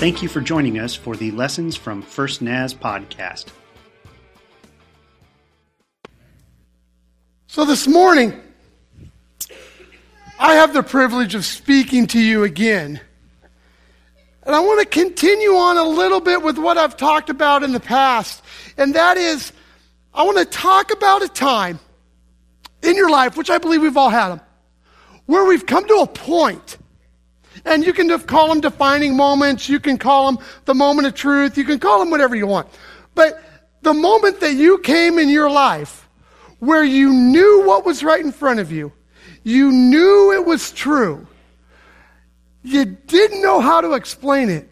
Thank you for joining us for the Lessons from First Naz podcast. So this morning, I have the privilege of speaking to you again. And I want to continue on a little bit with what I've talked about in the past. And that is, I want to talk about a time in your life, which I believe we've all had them, where we've come to a point and you can call them defining moments. You can call them the moment of truth. You can call them whatever you want. But the moment that you came in your life where you knew what was right in front of you, you knew it was true, you didn't know how to explain it,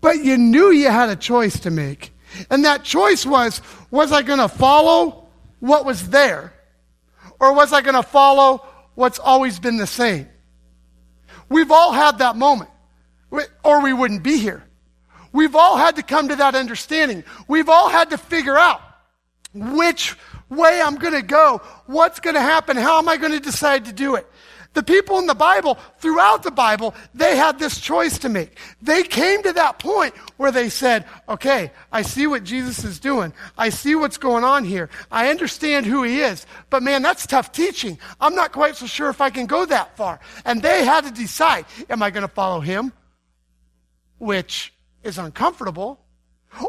but you knew you had a choice to make. And that choice was, was I going to follow what was there? Or was I going to follow what's always been the same? We've all had that moment, or we wouldn't be here. We've all had to come to that understanding. We've all had to figure out which way I'm going to go, what's going to happen, how am I going to decide to do it. The people in the Bible, throughout the Bible, they had this choice to make. They came to that point where they said, okay, I see what Jesus is doing. I see what's going on here. I understand who he is. But man, that's tough teaching. I'm not quite so sure if I can go that far. And they had to decide, am I going to follow him? Which is uncomfortable.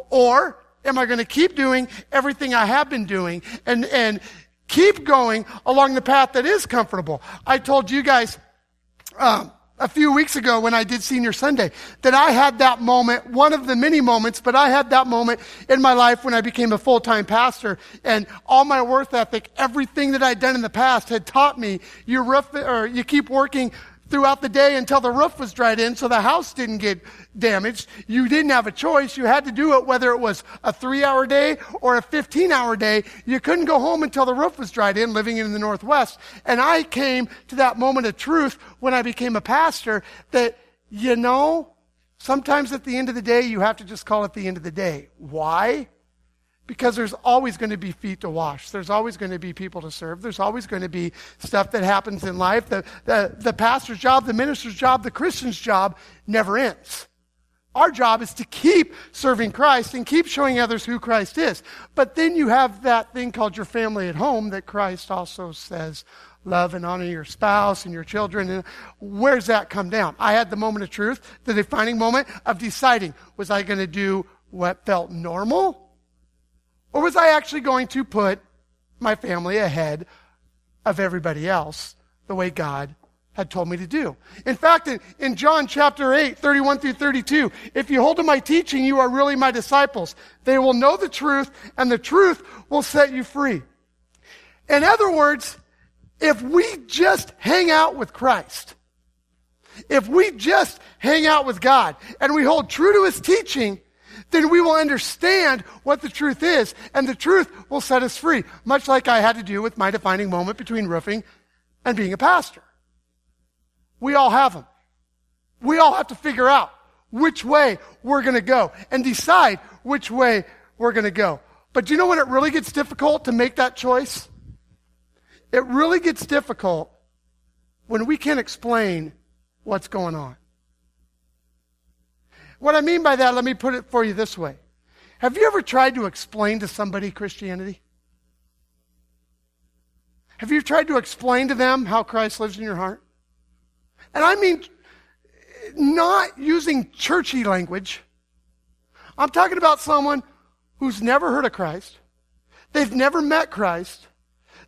Or am I going to keep doing everything I have been doing and, and keep going along the path that is comfortable. I told you guys um, a few weeks ago when I did Senior Sunday that I had that moment, one of the many moments, but I had that moment in my life when I became a full-time pastor and all my worth ethic, everything that I'd done in the past had taught me you roof, or you keep working throughout the day until the roof was dried in so the house didn't get damaged. You didn't have a choice. You had to do it whether it was a three hour day or a 15 hour day. You couldn't go home until the roof was dried in living in the Northwest. And I came to that moment of truth when I became a pastor that, you know, sometimes at the end of the day, you have to just call it the end of the day. Why? Because there's always going to be feet to wash. There's always going to be people to serve. There's always going to be stuff that happens in life. The, the, the pastor's job, the minister's job, the Christian's job never ends. Our job is to keep serving Christ and keep showing others who Christ is. But then you have that thing called your family at home that Christ also says, love and honor your spouse and your children. And where's that come down? I had the moment of truth, the defining moment of deciding, was I going to do what felt normal? Or was I actually going to put my family ahead of everybody else the way God had told me to do? In fact, in, in, John chapter 8, 31 through 32, if you hold to my teaching, you are really my disciples. They will know the truth, and the truth will set you free. In other words, if we just hang out with Christ, if we just hang out with God, and we hold true to his teaching, then we will understand what the truth is, and the truth will set us free, much like I had to do with my defining moment between roofing and being a pastor. We all have them. We all have to figure out which way we're going to go and decide which way we're going to go. But do you know when it really gets difficult to make that choice? It really gets difficult when we can't explain what's going on. What I mean by that, let me put it for you this way. Have you ever tried to explain to somebody Christianity? Have you tried to explain to them how Christ lives in your heart? And I mean, not using churchy language. I'm talking about someone who's never heard of Christ. They've never met Christ.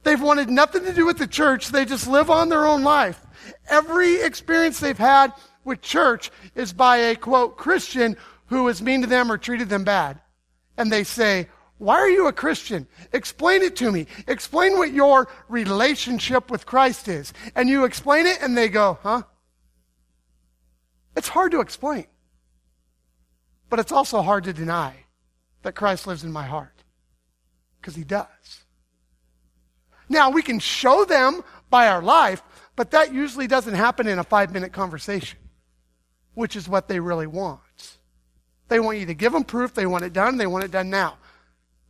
They've wanted nothing to do with the church. They just live on their own life. Every experience they've had with church is by a quote Christian who is mean to them or treated them bad. And they say, why are you a Christian? Explain it to me. Explain what your relationship with Christ is. And you explain it and they go, huh? It's hard to explain. But it's also hard to deny that Christ lives in my heart. Because he does. Now, we can show them by our life, but that usually doesn't happen in a five minute conversation which is what they really want. They want you to give them proof. They want it done. They want it done now.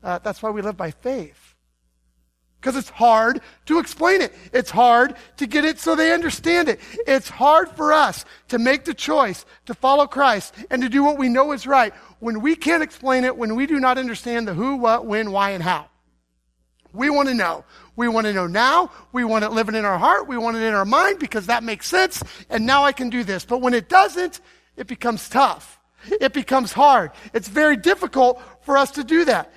Uh, that's why we live by faith. because it's hard to explain it. It's hard to get it so they understand it. It's hard for us to make the choice to follow Christ and to do what we know is right when we can't explain it, when we do not understand the who, what, when, why, and how. We want to know. We want to know now. We want it living in our heart. We want it in our mind because that makes sense. And now I can do this. But when it doesn't, it becomes tough. It becomes hard. It's very difficult for us to do that.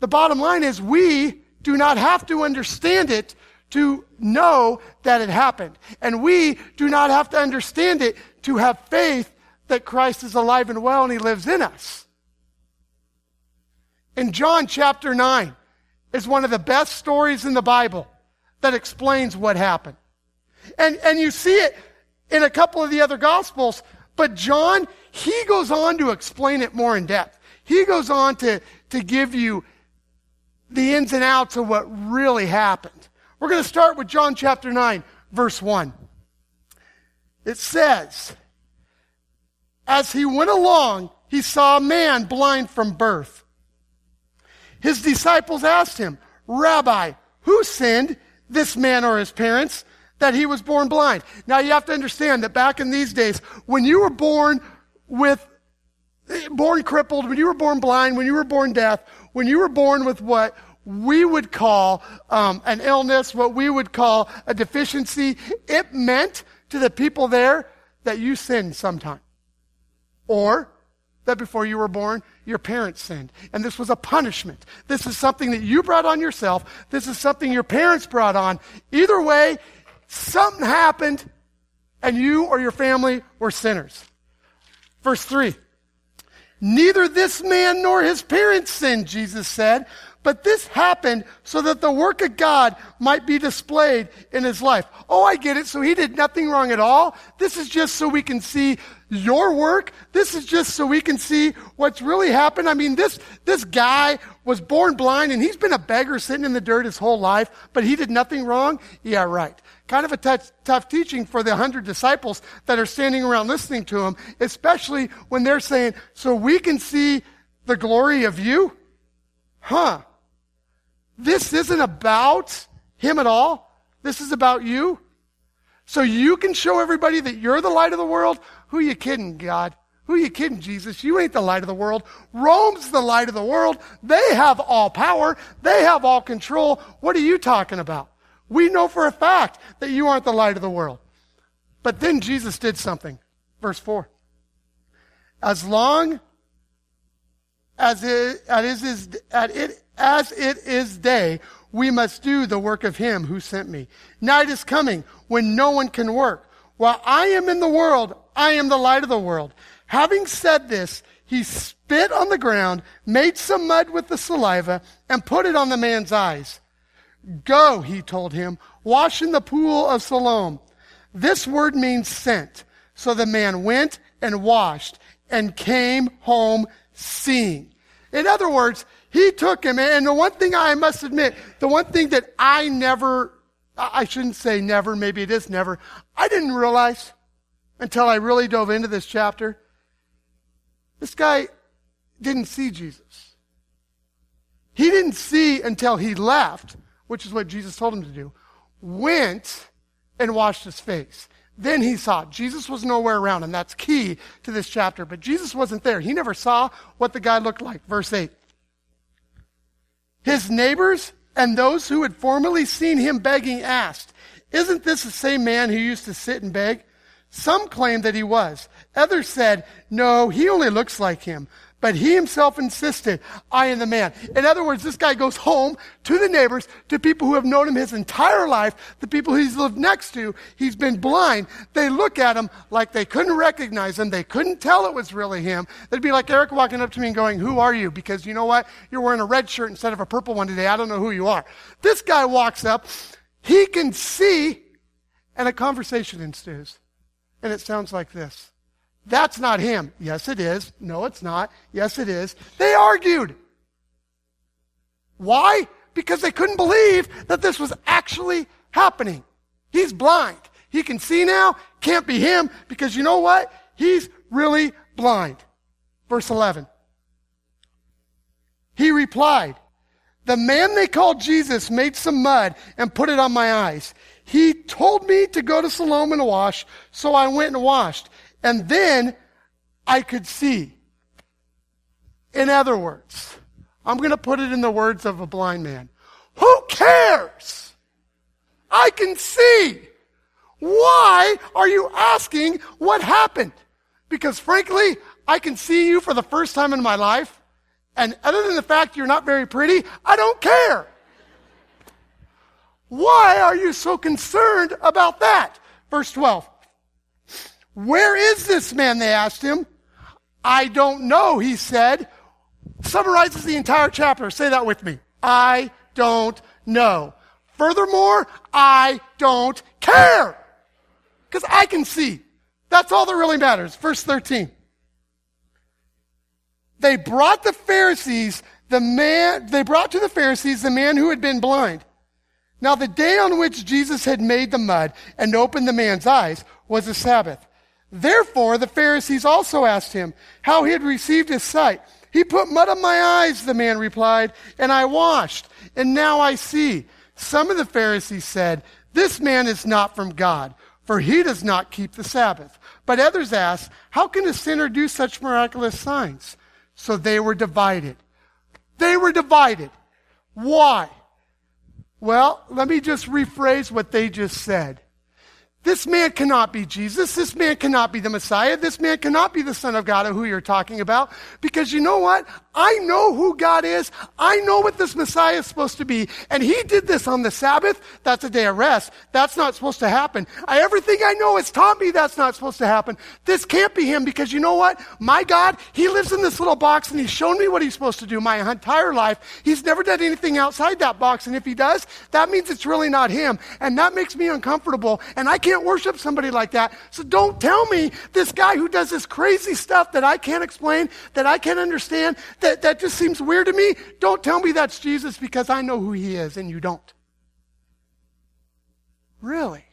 The bottom line is we do not have to understand it to know that it happened. And we do not have to understand it to have faith that Christ is alive and well and he lives in us. In John chapter 9 is one of the best stories in the Bible that explains what happened. And, and you see it in a couple of the other gospels, but John, he goes on to explain it more in depth. He goes on to, to give you the ins and outs of what really happened. We're going to start with John chapter 9, verse 1. It says, As he went along, he saw a man blind from birth. His disciples asked him, Rabbi, who sinned, this man or his parents, that he was born blind? Now you have to understand that back in these days, when you were born with, born crippled, when you were born blind, when you were born deaf, when you were born with what we would call um, an illness, what we would call a deficiency, it meant to the people there that you sinned sometime. Or that before you were born, your parents sinned. And this was a punishment. This is something that you brought on yourself. This is something your parents brought on. Either way, something happened and you or your family were sinners. Verse 3. Neither this man nor his parents sinned, Jesus said, but this happened so that the work of God might be displayed in his life. Oh, I get it. So he did nothing wrong at all. This is just so we can see your work. This is just so we can see what's really happened. I mean, this, this guy was born blind and he's been a beggar sitting in the dirt his whole life, but he did nothing wrong. Yeah, right. Kind of a tough, tough teaching for the hundred disciples that are standing around listening to him, especially when they're saying, so we can see the glory of you? Huh. This isn't about him at all. This is about you. So you can show everybody that you're the light of the world. Who you kidding, God? Who you kidding, Jesus? You ain't the light of the world. Rome's the light of the world. They have all power. They have all control. What are you talking about? We know for a fact that you aren't the light of the world. But then Jesus did something. Verse 4. As long as it, as it, as it as it is day, we must do the work of him who sent me. Night is coming when no one can work. While I am in the world, I am the light of the world. Having said this, he spit on the ground, made some mud with the saliva, and put it on the man's eyes. Go, he told him, wash in the pool of Siloam. This word means sent. So the man went and washed and came home seeing. In other words, he took him. And the one thing I must admit, the one thing that I never, I shouldn't say never, maybe it is never, I didn't realize until I really dove into this chapter. This guy didn't see Jesus. He didn't see until he left, which is what Jesus told him to do, went and washed his face. Then he saw. Jesus was nowhere around, and that's key to this chapter. But Jesus wasn't there. He never saw what the guy looked like. Verse 8. His neighbors and those who had formerly seen him begging asked, Isn't this the same man who used to sit and beg? Some claimed that he was. Others said, No, he only looks like him. But he himself insisted, I am the man. In other words, this guy goes home to the neighbors, to people who have known him his entire life, the people he's lived next to. He's been blind. They look at him like they couldn't recognize him. They couldn't tell it was really him. They'd be like Eric walking up to me and going, Who are you? Because you know what? You're wearing a red shirt instead of a purple one today. I don't know who you are. This guy walks up. He can see, and a conversation ensues. And it sounds like this. That's not him. Yes, it is. No, it's not. Yes, it is. They argued. Why? Because they couldn't believe that this was actually happening. He's blind. He can see now. Can't be him because you know what? He's really blind. Verse 11. He replied, The man they called Jesus made some mud and put it on my eyes. He told me to go to Siloam and wash, so I went and washed. And then I could see. In other words, I'm going to put it in the words of a blind man. Who cares? I can see. Why are you asking what happened? Because frankly, I can see you for the first time in my life. And other than the fact you're not very pretty, I don't care. Why are you so concerned about that? Verse 12. Where is this man? They asked him. I don't know, he said. Summarizes the entire chapter. Say that with me. I don't know. Furthermore, I don't care. Because I can see. That's all that really matters. Verse 13. They brought the Pharisees, the man, they brought to the Pharisees the man who had been blind. Now the day on which Jesus had made the mud and opened the man's eyes was a Sabbath. Therefore the Pharisees also asked him how he had received his sight. He put mud on my eyes, the man replied, and I washed, and now I see. Some of the Pharisees said, this man is not from God, for he does not keep the Sabbath. But others asked, how can a sinner do such miraculous signs? So they were divided. They were divided. Why? Well, let me just rephrase what they just said. This man cannot be Jesus. This man cannot be the Messiah. This man cannot be the Son of God who you're talking about. Because you know what? I know who God is. I know what this Messiah is supposed to be. And he did this on the Sabbath. That's a day of rest. That's not supposed to happen. I, everything I know has taught me that's not supposed to happen. This can't be him because you know what? My God, he lives in this little box and he's shown me what he's supposed to do my entire life. He's never done anything outside that box. And if he does, that means it's really not him. And that makes me uncomfortable. And I can't can't worship somebody like that. So don't tell me this guy who does this crazy stuff that I can't explain, that I can't understand, that, that just seems weird to me. Don't tell me that's Jesus because I know who he is and you don't. Really?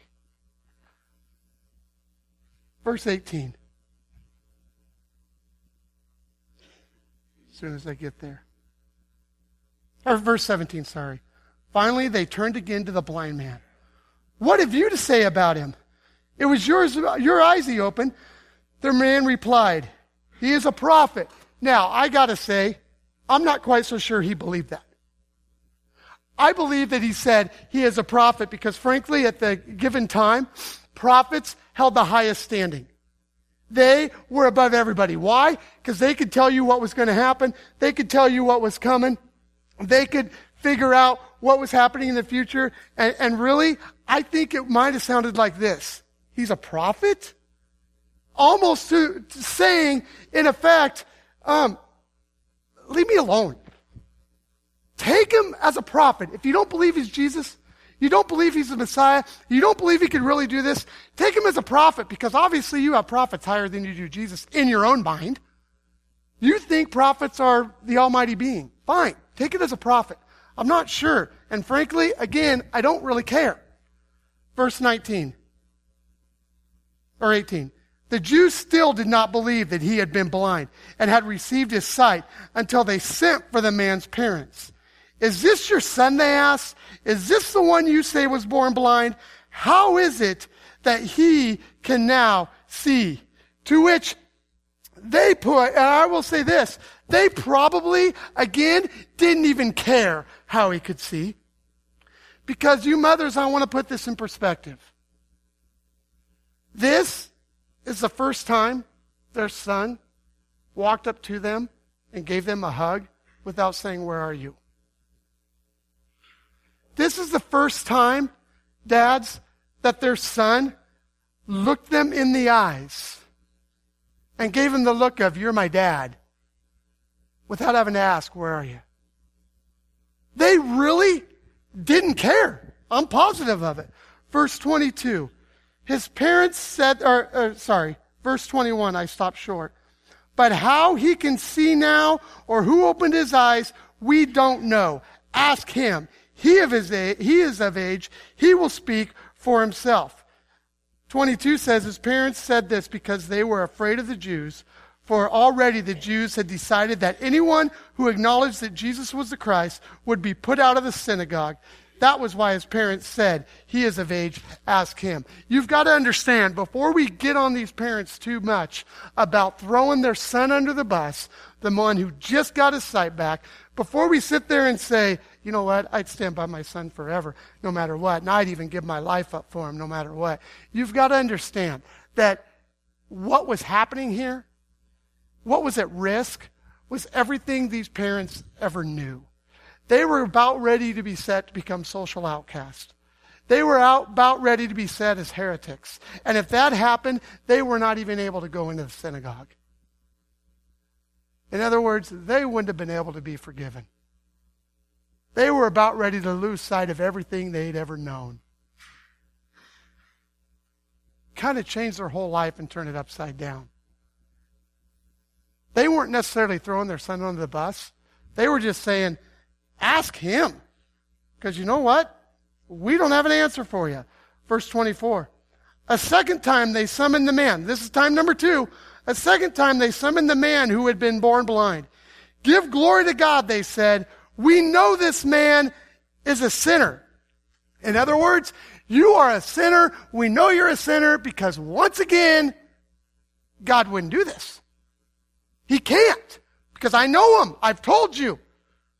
Verse 18. As soon as I get there. Or verse 17, sorry. Finally, they turned again to the blind man. What have you to say about him? It was yours, your eyes he opened. The man replied, He is a prophet. Now, I gotta say, I'm not quite so sure he believed that. I believe that he said he is a prophet because, frankly, at the given time, prophets held the highest standing. They were above everybody. Why? Because they could tell you what was going to happen. They could tell you what was coming. They could figure out what was happening in the future. And, and really, I think it might have sounded like this. He's a prophet? Almost to, to saying, in effect, um, leave me alone. Take him as a prophet. If you don't believe he's Jesus, you don't believe he's the Messiah, you don't believe he could really do this, take him as a prophet because obviously you have prophets higher than you do Jesus in your own mind. You think prophets are the almighty being. Fine. Take it as a prophet. I'm not sure. And frankly, again, I don't really care. Verse 19 or 18. The Jews still did not believe that he had been blind and had received his sight until they sent for the man's parents. Is this your son? They asked. Is this the one you say was born blind? How is it that he can now see? To which they put, and I will say this, they probably, again, didn't even care how he could see. Because you mothers, I want to put this in perspective. This is the first time their son walked up to them and gave them a hug without saying, Where are you? This is the first time, dads, that their son looked them in the eyes and gave them the look of, You're my dad, without having to ask, Where are you? They really didn't care. I'm positive of it. Verse 22. His parents said, or, or, sorry, verse 21, I stopped short. But how he can see now or who opened his eyes, we don't know. Ask him. He, of his age, he is of age. He will speak for himself. 22 says his parents said this because they were afraid of the Jews, For already the Jews had decided that anyone who acknowledged that Jesus was the Christ would be put out of the synagogue. That was why his parents said, He is of age, ask him. You've got to understand, before we get on these parents too much about throwing their son under the bus, the one who just got his sight back, before we sit there and say, you know what, I'd stand by my son forever, no matter what, and I'd even give my life up for him, no matter what. You've got to understand that what was happening here, what was at risk, was everything these parents ever knew. They were about ready to be set to become social outcasts. They were out, about ready to be set as heretics. And if that happened, they were not even able to go into the synagogue. In other words, they wouldn't have been able to be forgiven. They were about ready to lose sight of everything they'd ever known. Kind of change their whole life and turn it upside down. They weren't necessarily throwing their son under the bus. They were just saying, ask him. Because you know what? We don't have an answer for you. Verse 24. A second time they summoned the man. This is time number two. A second time they summoned the man who had been born blind. Give glory to God, they said. We know this man is a sinner. In other words, you are a sinner. We know you're a sinner because once again, God wouldn't do this. He can't because I know him. I've told you.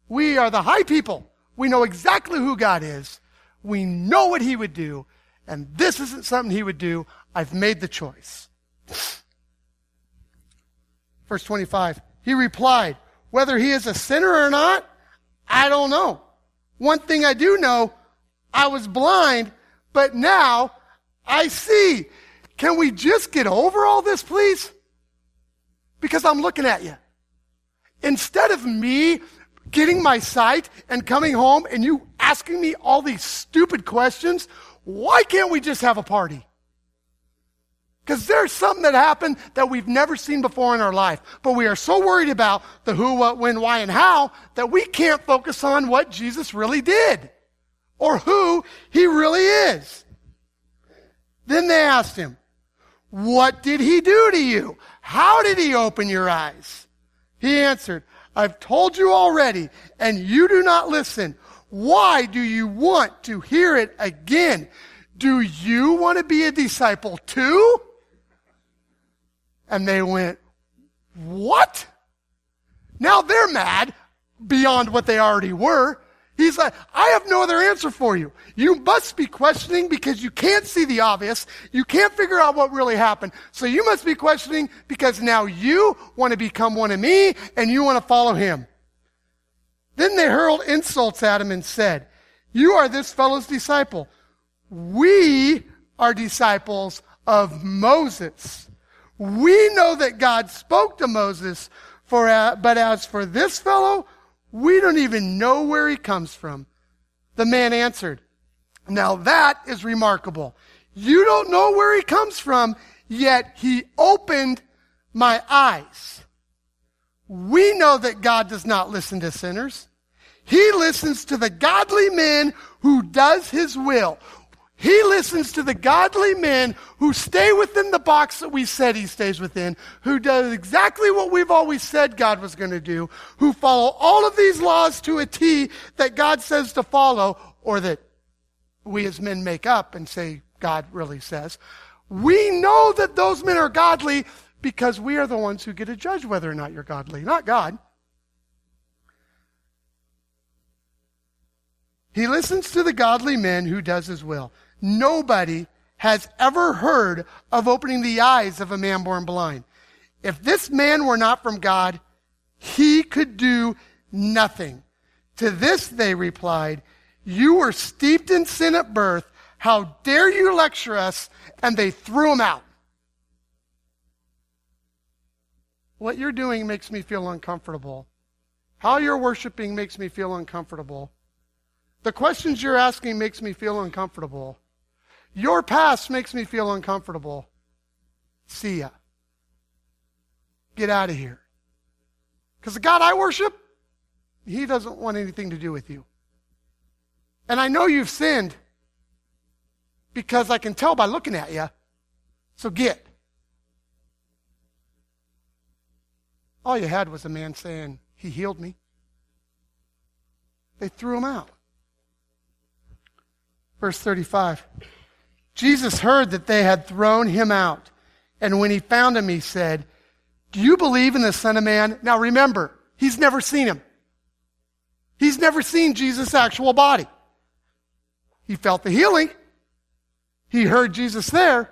We are the high people. We know exactly who God is. We know what he would do. And this isn't something he would do. I've made the choice. Verse 25. He replied, whether he is a sinner or not, I don't know. One thing I do know, I was blind, but now I see. Can we just get over all this, please? Because I'm looking at you. Instead of me getting my sight and coming home and you asking me all these stupid questions, why can't we just have a party? Because there's something that happened that we've never seen before in our life. But we are so worried about the who, what, when, why, and how that we can't focus on what Jesus really did or who he really is. Then they asked him, What did he do to you? How did he open your eyes? He answered, I've told you already, and you do not listen. Why do you want to hear it again? Do you want to be a disciple too? And they went, What? Now they're mad beyond what they already were. He's like, I have no other answer for you. You must be questioning because you can't see the obvious. You can't figure out what really happened. So you must be questioning because now you want to become one of me and you want to follow him. Then they hurled insults at him and said, You are this fellow's disciple. We are disciples of Moses. We know that God spoke to Moses, for, uh, but as for this fellow, we don't even know where he comes from. The man answered, Now that is remarkable. You don't know where he comes from, yet he opened my eyes. We know that God does not listen to sinners. He listens to the godly man who does his will. He listens to the godly men who stay within the box that we said he stays within, who does exactly what we've always said God was going to do, who follow all of these laws to a T that God says to follow, or that we as men make up and say God really says. We know that those men are godly because we are the ones who get to judge whether or not you're godly, not God. He listens to the godly men who does his will. Nobody has ever heard of opening the eyes of a man born blind. If this man were not from God, he could do nothing. To this they replied, You were steeped in sin at birth. How dare you lecture us? And they threw him out. What you're doing makes me feel uncomfortable. How you're worshiping makes me feel uncomfortable. The questions you're asking makes me feel uncomfortable. Your past makes me feel uncomfortable. See ya. Get out of here. Because the God I worship, He doesn't want anything to do with you. And I know you've sinned because I can tell by looking at you. So get. All you had was a man saying, He healed me. They threw him out. Verse 35 Jesus heard that they had thrown him out. And when he found him, he said, Do you believe in the Son of Man? Now remember, he's never seen him. He's never seen Jesus' actual body. He felt the healing. He heard Jesus there.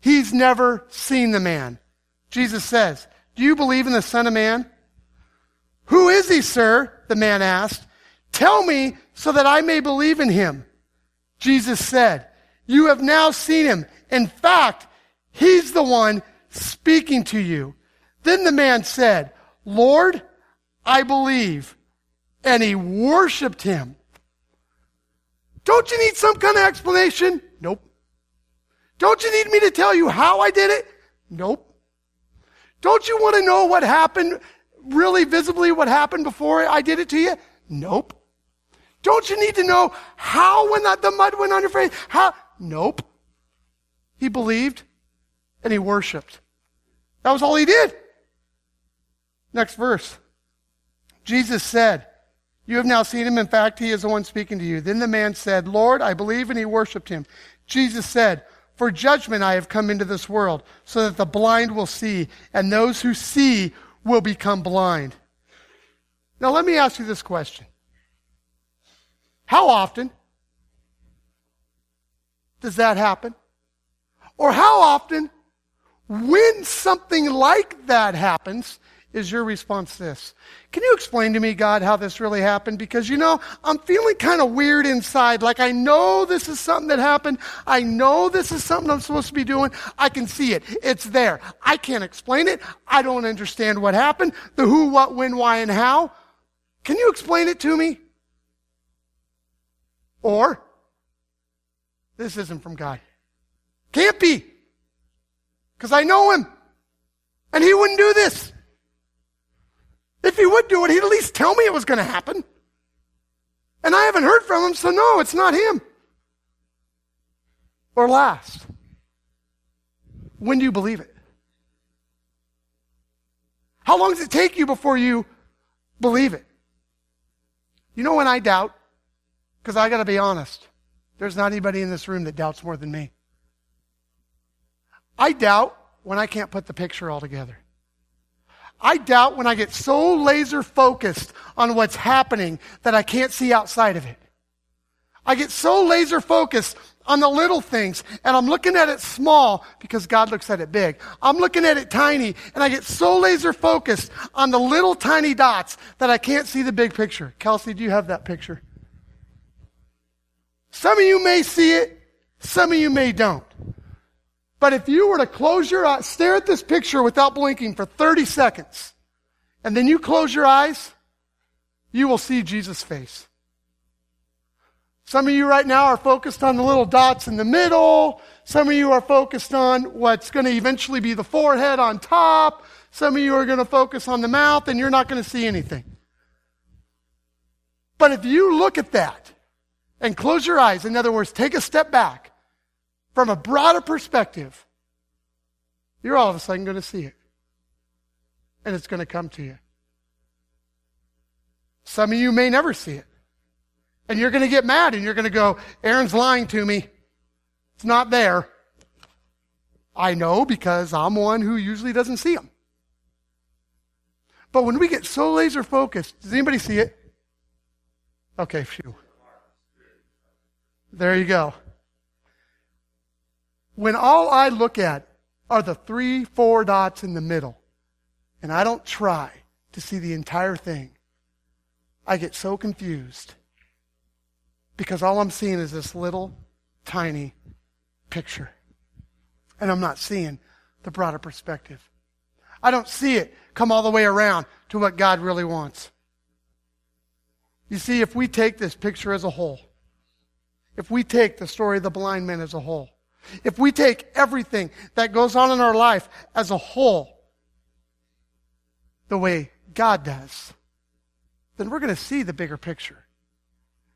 He's never seen the man. Jesus says, Do you believe in the Son of Man? Who is he, sir? The man asked. Tell me so that I may believe in him. Jesus said, You have now seen him. In fact, he's the one speaking to you. Then the man said, Lord, I believe. And he worshiped him. Don't you need some kind of explanation? Nope. Don't you need me to tell you how I did it? Nope. Don't you want to know what happened, really visibly what happened before I did it to you? Nope. Don't you need to know how when that the mud went on your face? How? Nope. He believed and he worshiped. That was all he did. Next verse. Jesus said, You have now seen him. In fact, he is the one speaking to you. Then the man said, Lord, I believe, and he worshiped him. Jesus said, For judgment I have come into this world, so that the blind will see, and those who see will become blind. Now let me ask you this question. How often does that happen? Or how often, when something like that happens, is your response this? Can you explain to me, God, how this really happened? Because, you know, I'm feeling kind of weird inside. Like, I know this is something that happened. I know this is something I'm supposed to be doing. I can see it. It's there. I can't explain it. I don't understand what happened. The who, what, when, why, and how. Can you explain it to me? Or, this isn't from God. Can't be. Because I know him. And he wouldn't do this. If he would do it, he'd at least tell me it was going to happen. And I haven't heard from him, so no, it's not him. Or last, when do you believe it? How long does it take you before you believe it? You know when I doubt? Because I got to be honest. There's not anybody in this room that doubts more than me. I doubt when I can't put the picture all together. I doubt when I get so laser focused on what's happening that I can't see outside of it. I get so laser focused on the little things and I'm looking at it small because God looks at it big. I'm looking at it tiny and I get so laser focused on the little tiny dots that I can't see the big picture. Kelsey, do you have that picture? Some of you may see it, some of you may don't. But if you were to close your eyes, stare at this picture without blinking for 30 seconds, and then you close your eyes, you will see Jesus' face. Some of you right now are focused on the little dots in the middle. Some of you are focused on what's going to eventually be the forehead on top. Some of you are going to focus on the mouth and you're not going to see anything. But if you look at that and close your eyes, in other words, take a step back from a broader perspective, you're all of a sudden going to see it. And it's going to come to you. Some of you may never see it. And you're going to get mad and you're going to go, Aaron's lying to me. It's not there. I know because I'm one who usually doesn't see them. But when we get so laser focused, does anybody see it? Okay, phew. There you go. When all I look at are the three, four dots in the middle, and I don't try to see the entire thing, I get so confused because all I'm seeing is this little tiny picture. And I'm not seeing the broader perspective. I don't see it come all the way around to what God really wants. You see, if we take this picture as a whole, if we take the story of the blind man as a whole, if we take everything that goes on in our life as a whole, the way God does, then we're going to see the bigger picture.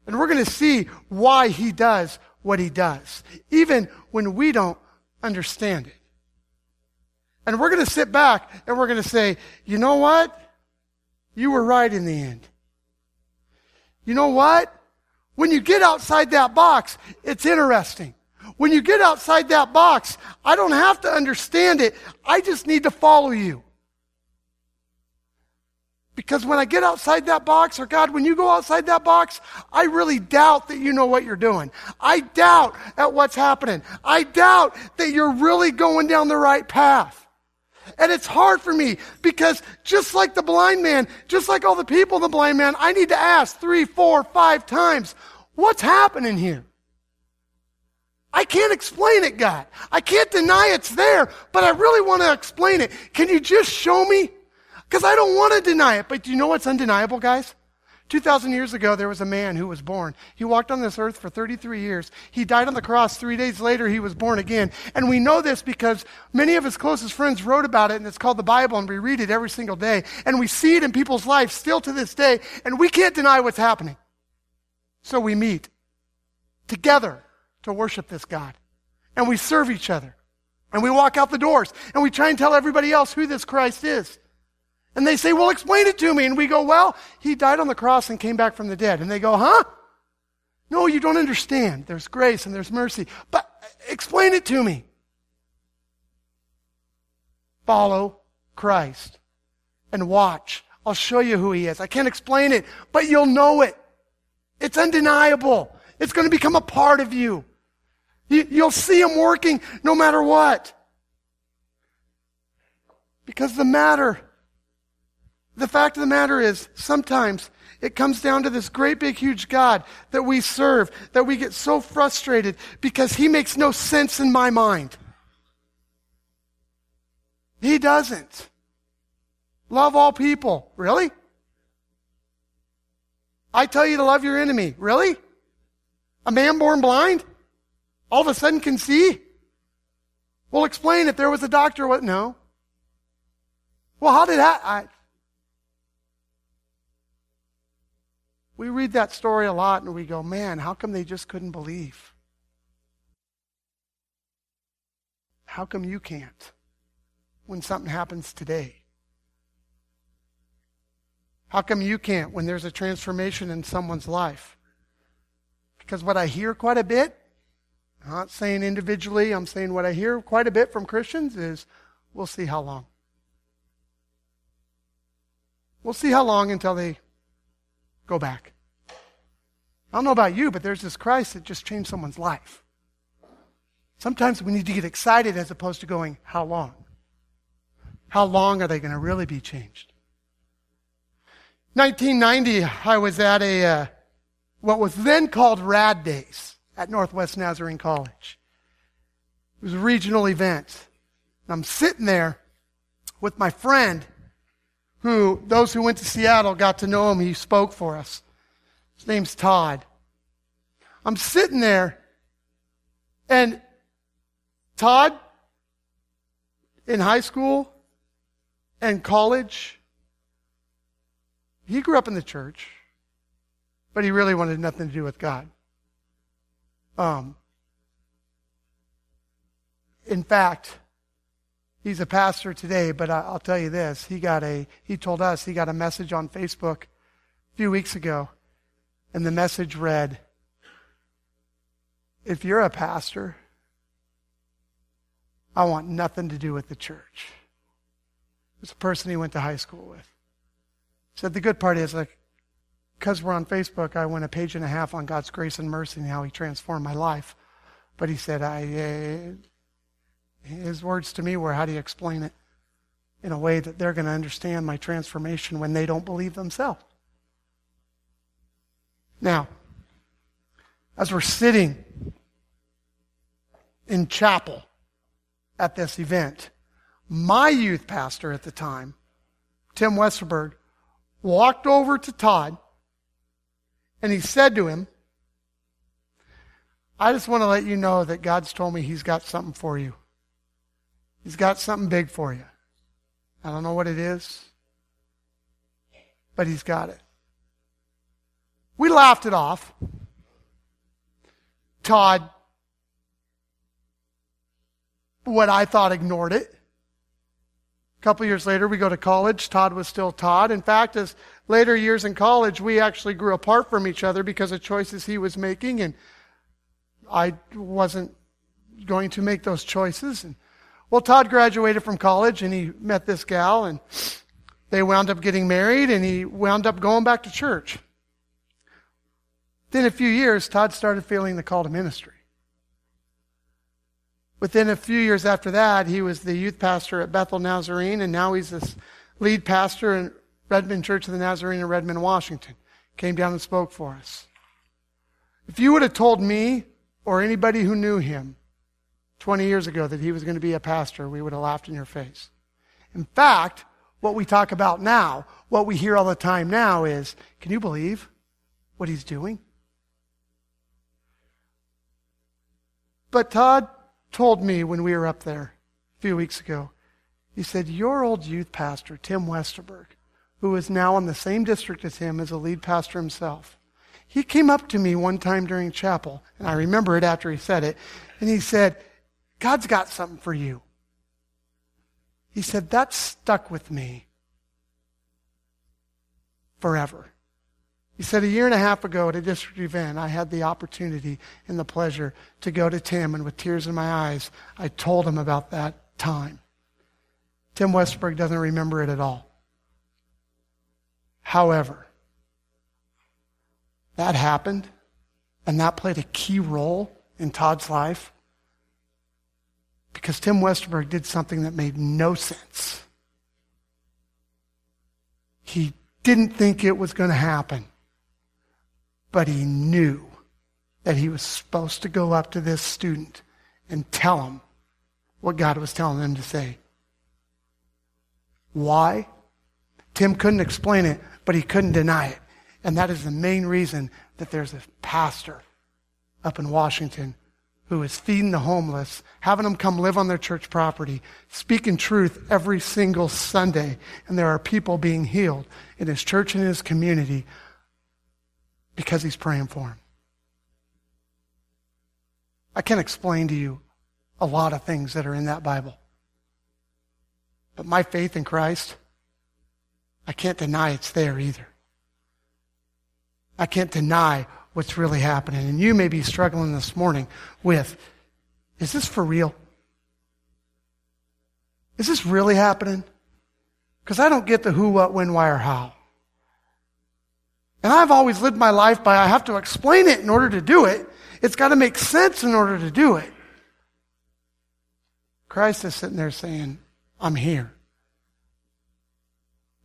And we're going to see why he does what he does, even when we don't understand it. And we're going to sit back and we're going to say, you know what? You were right in the end. You know what? When you get outside that box, it's interesting. When you get outside that box, I don't have to understand it. I just need to follow you. Because when I get outside that box, or God, when you go outside that box, I really doubt that you know what you're doing. I doubt at what's happening. I doubt that you're really going down the right path. And it's hard for me because just like the blind man, just like all the people the blind man, I need to ask three, four, five times, what's happening here? I can't explain it, God. I can't deny it's there, but I really want to explain it. Can you just show me? Because I don't want to deny it. But do you know what's undeniable, guys? 2,000 years ago, there was a man who was born. He walked on this earth for 33 years. He died on the cross. Three days later, he was born again. And we know this because many of his closest friends wrote about it, and it's called the Bible, and we read it every single day. And we see it in people's lives still to this day, and we can't deny what's happening. So we meet together to worship this God. And we serve each other. And we walk out the doors, and we try and tell everybody else who this Christ is. And they say, well, explain it to me. And we go, well, he died on the cross and came back from the dead. And they go, huh? No, you don't understand. There's grace and there's mercy. But uh, explain it to me. Follow Christ and watch. I'll show you who he is. I can't explain it, but you'll know it. It's undeniable. It's going to become a part of you. You'll see him working no matter what. Because the matter the fact of the matter is, sometimes it comes down to this great big huge God that we serve that we get so frustrated because he makes no sense in my mind. He doesn't. Love all people. Really? I tell you to love your enemy. Really? A man born blind? All of a sudden can see? Well, explain if there was a doctor. What? No. Well, how did that? I, We read that story a lot and we go, man, how come they just couldn't believe? How come you can't when something happens today? How come you can't when there's a transformation in someone's life? Because what I hear quite a bit, I'm not saying individually, I'm saying what I hear quite a bit from Christians is, we'll see how long. We'll see how long until they Go back. I don't know about you, but there's this Christ that just changed someone's life. Sometimes we need to get excited as opposed to going, how long? How long are they going to really be changed? 1990, I was at a, uh, what was then called RAD Days at Northwest Nazarene College. It was a regional event. And I'm sitting there with my friend who, those who went to Seattle got to know him. He spoke for us. His name's Todd. I'm sitting there, and Todd, in high school and college, he grew up in the church, but he really wanted nothing to do with God. Um, in fact, He's a pastor today, but I'll tell you this. He got a, he told us he got a message on Facebook a few weeks ago, and the message read, If you're a pastor, I want nothing to do with the church. It's a person he went to high school with. Said the good part is like, because we're on Facebook, I went a page and a half on God's grace and mercy and how He transformed my life. But he said, I, uh, his words to me were, How do you explain it in a way that they're going to understand my transformation when they don't believe themselves? Now, as we're sitting in chapel at this event, my youth pastor at the time, Tim Westerberg, walked over to Todd and he said to him, I just want to let you know that God's told me He's got something for you. He's got something big for you. I don't know what it is, but He's got it. We laughed it off. Todd, what I thought ignored it. A couple years later, we go to college. Todd was still Todd. In fact, as later years in college, we actually grew apart from each other because of choices he was making, and I wasn't going to make those choices. And well, Todd graduated from college and he met this gal, and they wound up getting married, and he wound up going back to church. Then a few years, Todd started feeling the call to ministry. Within a few years after that, he was the youth pastor at Bethel Nazarene, and now he's the lead pastor in Redmond Church of the Nazarene in Redmond, Washington. Came down and spoke for us. If you would have told me or anybody who knew him 20 years ago that he was going to be a pastor, we would have laughed in your face. In fact, what we talk about now, what we hear all the time now is can you believe what he's doing? But Todd told me when we were up there a few weeks ago, he said, Your old youth pastor, Tim Westerberg, who is now in the same district as him as a lead pastor himself, he came up to me one time during chapel, and I remember it after he said it, and he said, God's got something for you. He said, That stuck with me forever. He said, A year and a half ago at a district event, I had the opportunity and the pleasure to go to Tim, and with tears in my eyes, I told him about that time. Tim Westberg doesn't remember it at all. However, that happened, and that played a key role in Todd's life because Tim Westerberg did something that made no sense. He didn't think it was going to happen, but he knew that he was supposed to go up to this student and tell him what God was telling him to say. Why? Tim couldn't explain it, but he couldn't deny it. And that is the main reason that there's a pastor up in Washington who is feeding the homeless, having them come live on their church property, speaking truth every single Sunday. And there are people being healed in his church and his community because he's praying for them. I can't explain to you a lot of things that are in that Bible. But my faith in Christ, I can't deny it's there either. I can't deny what's really happening. And you may be struggling this morning with is this for real? Is this really happening? Because I don't get the who, what, when, why, or how. And I've always lived my life by I have to explain it in order to do it. It's got to make sense in order to do it. Christ is sitting there saying, I'm here.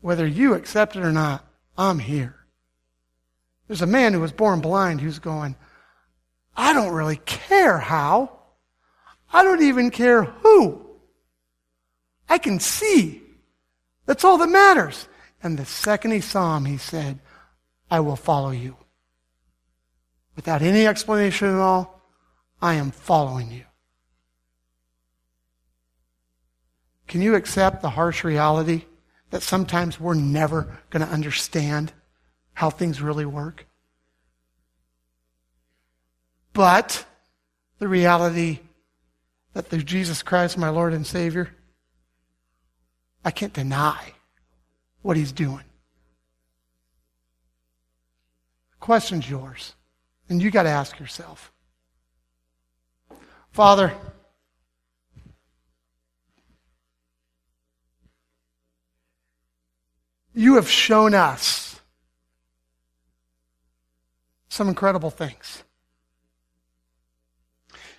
Whether you accept it or not, I'm here. There's a man who was born blind who's going, I don't really care how. I don't even care who. I can see. That's all that matters. And the second he saw him, he said, I will follow you. Without any explanation at all, I am following you. Can you accept the harsh reality that sometimes we're never going to understand how things really work. But the reality that through Jesus Christ, my Lord and Savior, I can't deny what He's doing. The question's yours, and you got to ask yourself Father, you have shown us some incredible things.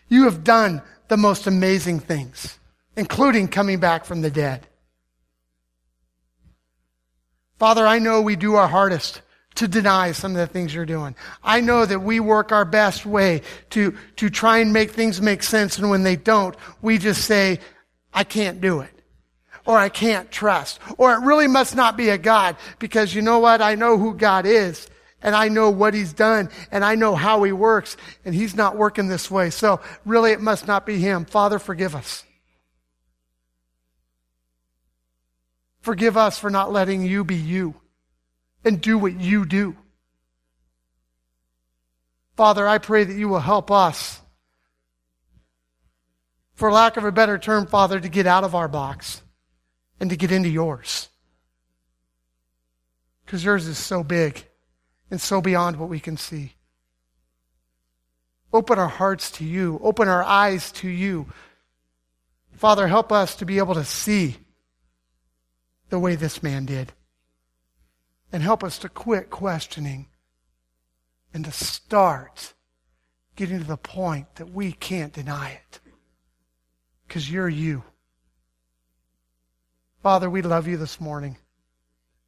You have done the most amazing things, including coming back from the dead. Father, I know we do our hardest to deny some of the things you're doing. I know that we work our best way to, to try and make things make sense, and when they don't, we just say, I can't do it. Or I can't trust. Or it really must not be a God, because you know what? I know who God is and I know what he's done and I know how he works and he's not working this way. So really it must not be him. Father, forgive us. Forgive us for not letting you be you and do what you do. Father, I pray that you will help us, for lack of a better term, Father, to get out of our box and to get into yours. Because yours is so big and so beyond what we can see. Open our hearts to you. Open our eyes to you. Father, help us to be able to see the way this man did. And help us to quit questioning and to start getting to the point that we can't deny it. Because you're you. Father, we love you this morning.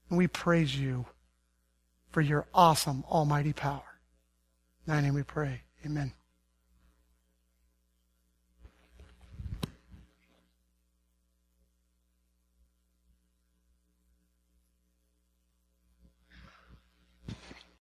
And we praise you for your awesome, almighty power. In thy name we pray. Amen.